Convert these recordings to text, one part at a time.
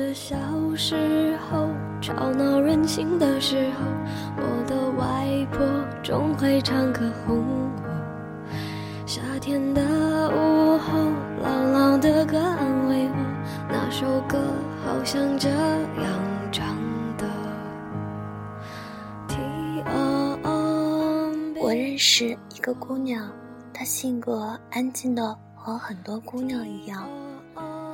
的小时候，吵闹任性的时候，我的外婆总会唱歌哄我。夏天的午后，姥姥的歌安慰我，那首歌好像这样唱的。我认识一个姑娘，她性格安静的和很多姑娘一样。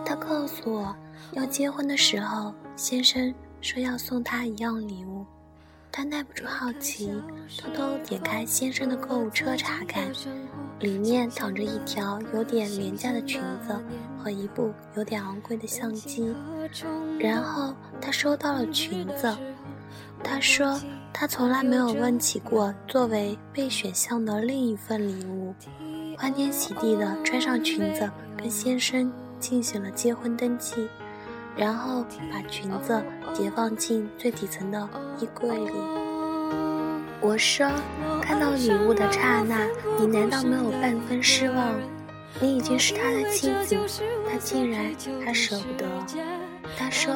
她告诉我，要结婚的时候，先生说要送她一样礼物。她耐不住好奇，偷偷点开先生的购物车查看，里面躺着一条有点廉价的裙子和一部有点昂贵的相机。然后她收到了裙子，她说她从来没有问起过作为备选项的另一份礼物，欢天喜地的穿上裙子跟先生。进行了结婚登记，然后把裙子叠放进最底层的衣柜里。我说：“看到礼物的刹那，你难道没有半分失望？你已经是他的妻子，他竟然还舍不得。”他说：“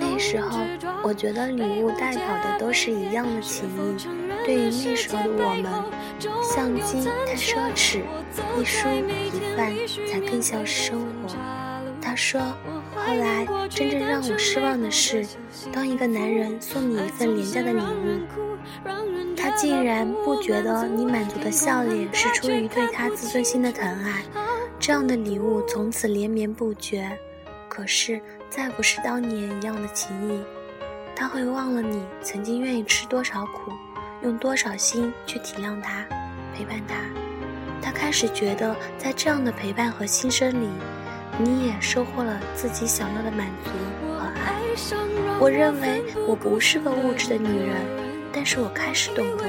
那时候，我觉得礼物代表的都是一样的情谊。对于那时候的我们，相机太奢侈，一书一饭才更像生活。”他说：“后来真正让我失望的是，当一个男人送你一份廉价的礼物，他竟然不觉得你满足的笑脸是出于对他自尊心的疼爱。这样的礼物从此连绵不绝。可是再不是当年一样的情谊，他会忘了你曾经愿意吃多少苦，用多少心去体谅他，陪伴他。他开始觉得，在这样的陪伴和牺牲里。”你也收获了自己想要的满足和爱。我认为我不是个物质的女人，但是我开始懂得，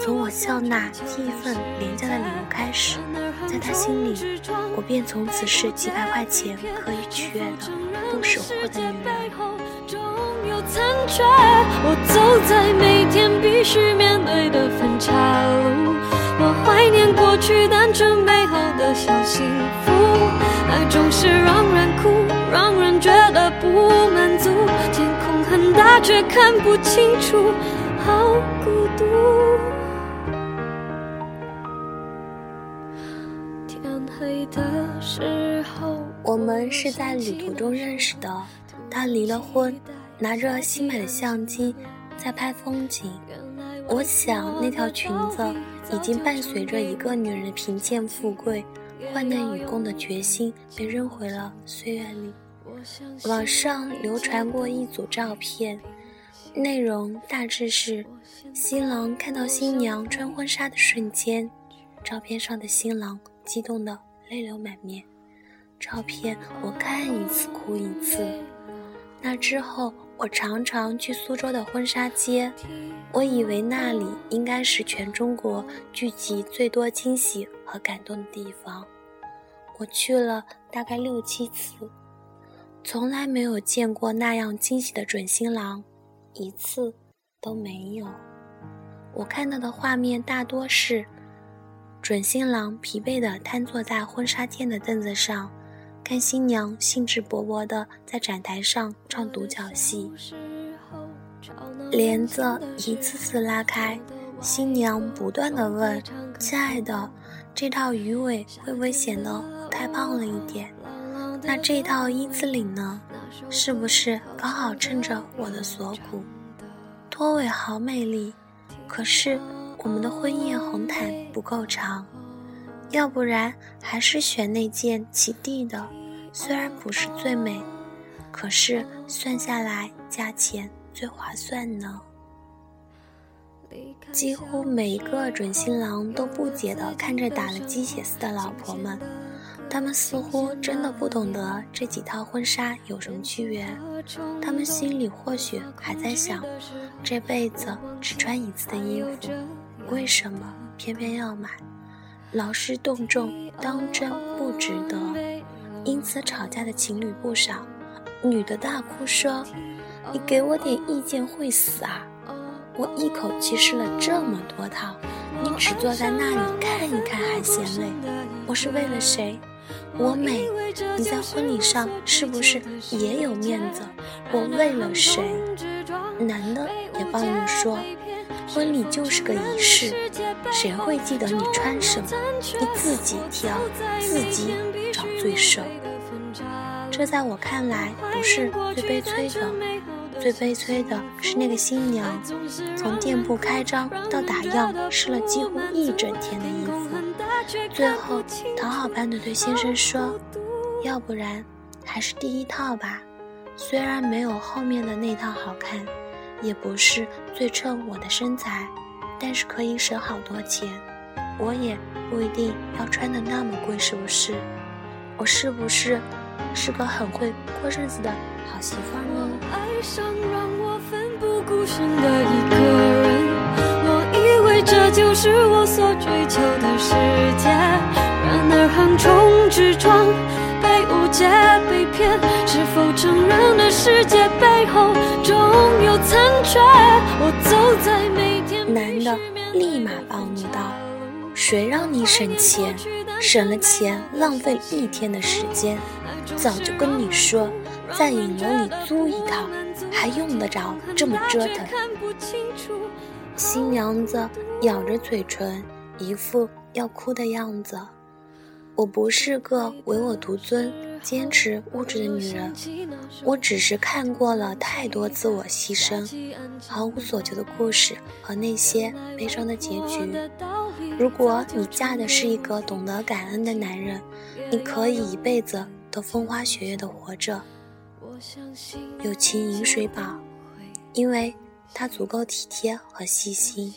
从我笑纳第一份廉价的礼物开始，在他心里，我便从此是几百块钱可以取悦的不守护的女人。我，怀念过去单纯美好的小幸福。爱总是让人哭，让人觉得不满足。天空很大，却看不清楚，好孤独。天黑的时候，我们是在旅途中认识的。他离了婚，拿着新买的相机在拍风景。我想，那条裙子已经伴随着一个女人的贫贱富贵。患难与共的决心被扔回了岁月里。网上流传过一组照片，内容大致是：新郎看到新娘穿婚纱的瞬间，照片上的新郎激动得泪流满面。照片我看一次哭一次。那之后，我常常去苏州的婚纱街，我以为那里应该是全中国聚集最多惊喜和感动的地方。我去了大概六七次，从来没有见过那样惊喜的准新郎，一次都没有。我看到的画面大多是准新郎疲惫地瘫坐在婚纱店的凳子上，看新娘兴致勃勃地在展台上唱独角戏。帘子一次次拉开，新娘不断地问：“亲爱的，这套鱼尾会不会显得？”太胖了一点，那这套一字领呢？是不是刚好衬着我的锁骨？拖尾好美丽，可是我们的婚宴红毯不够长，要不然还是选那件起地的。虽然不是最美，可是算下来价钱最划算呢。几乎每一个准新郎都不解地看着打了鸡血似的老婆们。他们似乎真的不懂得这几套婚纱有什么区别，他们心里或许还在想，这辈子只穿一次的衣服，为什么偏偏要买？劳师动众，当真不值得。因此吵架的情侣不少，女的大哭说：“你给我点意见会死啊！我一口气试了这么多套，你只坐在那里看一看还嫌累，我是为了谁？”我美，你在婚礼上是不是也有面子？我为了谁？男的也帮你说，婚礼就是个仪式，谁会记得你穿什么？你自己挑，自己找罪受。这在我看来不是最悲催的，最悲催的是那个新娘，从店铺开张到打样，试了几乎一整天的衣服。最后，讨好般的对先生说：“要不然，还是第一套吧。虽然没有后面的那套好看，也不是最衬我的身材，但是可以省好多钱。我也不一定要穿的那么贵，是不是？我是不是是个很会过日子的好媳妇呢？”这就是我所追求的世界。然而横冲直撞，误解、被骗，是否成人的世界背后总有残缺？我走在每天。男的立马暴怒道：“谁让你省钱？省了钱，浪费一天的时间。早就跟你说，在影楼里租一套，还用得着这么折腾？”新娘子咬着嘴唇，一副要哭的样子。我不是个唯我独尊、坚持物质的女人，我只是看过了太多自我牺牲、毫无所求的故事和那些悲伤的结局。如果你嫁的是一个懂得感恩的男人，你可以一辈子都风花雪月的活着，有情饮水饱，因为。他足够体贴和细心，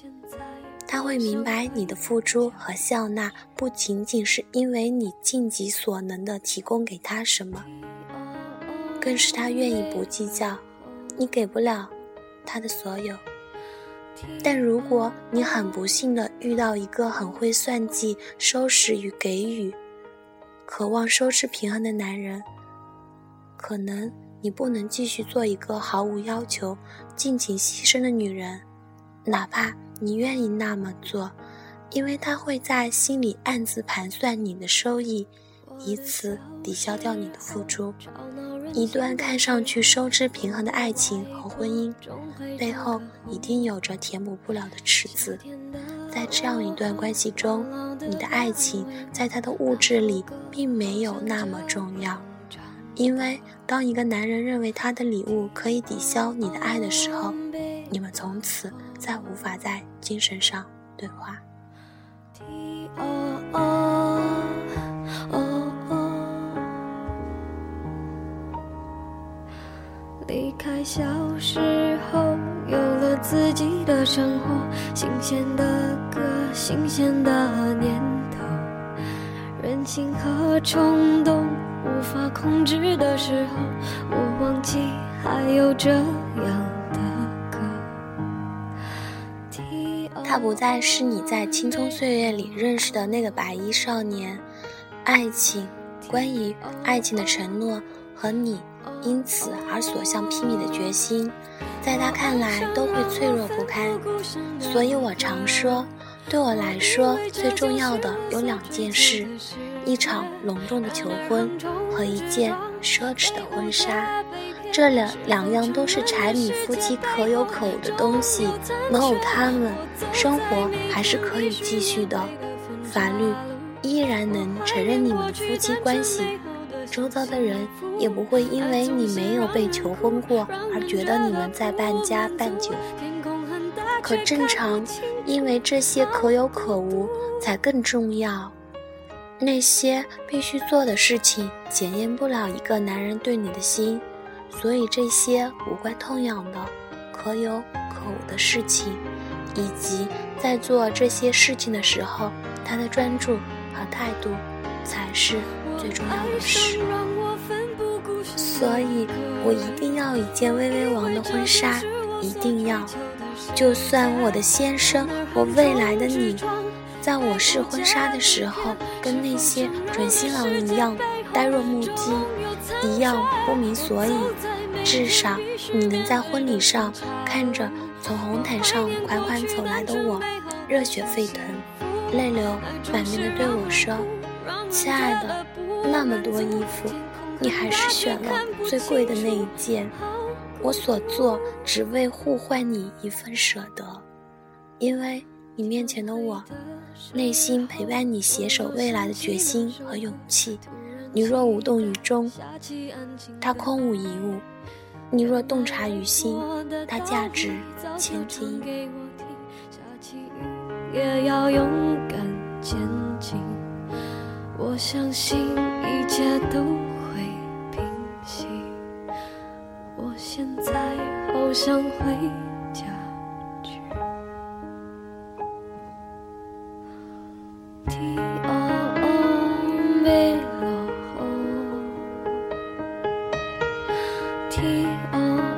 他会明白你的付出和笑纳不仅仅是因为你尽己所能的提供给他什么，更是他愿意不计较你给不了他的所有。但如果你很不幸的遇到一个很会算计、收拾与给予、渴望收支平衡的男人，可能。你不能继续做一个毫无要求、尽情牺牲的女人，哪怕你愿意那么做，因为他会在心里暗自盘算你的收益，以此抵消掉你的付出。一段看上去收支平衡的爱情和婚姻，背后一定有着填补不了的池子。在这样一段关系中，你的爱情在他的物质里并没有那么重要。因为当一个男人认为他的礼物可以抵消你的爱的时候，你们从此再无法在精神上对话。离开小时候，有了自己的生活，新鲜的歌，新鲜的念头，任性和冲动。无法控制的时候，我忘记还有这样他不再是你在青葱岁月里认识的那个白衣少年，爱情，关于爱情的承诺和你因此而所向披靡的决心，在他看来都会脆弱不堪。所以我常说，对我来说最重要的有两件事。一场隆重的求婚和一件奢侈的婚纱，这两两样都是柴米夫妻可有可无的东西，没有他们，生活还是可以继续的，法律依然能承认你们的夫妻关系，周遭的人也不会因为你没有被求婚过而觉得你们在办家办酒。可正常，因为这些可有可无才更重要。那些必须做的事情检验不了一个男人对你的心，所以这些无关痛痒的、可有可无的事情，以及在做这些事情的时候，他的专注和态度，才是最重要的事。所以我一定要一件薇薇王的婚纱，一定要，就算我的先生，我未来的你。在我试婚纱的时候，跟那些准新郎一样呆若木鸡，一样不明所以。至少你能在婚礼上看着从红毯上款款走来的我，热血沸腾，泪流满面的对我说：“亲爱的，那么多衣服，你还是选了最贵的那一件。我所做，只为互换你一份舍得，因为你面前的我，内心陪伴你携手未来的决心和勇气。你若无动于衷，它空无一物；你若洞察于心，它价值千金。也要勇敢前进。我相信一切都会平息。我现在好想回。key O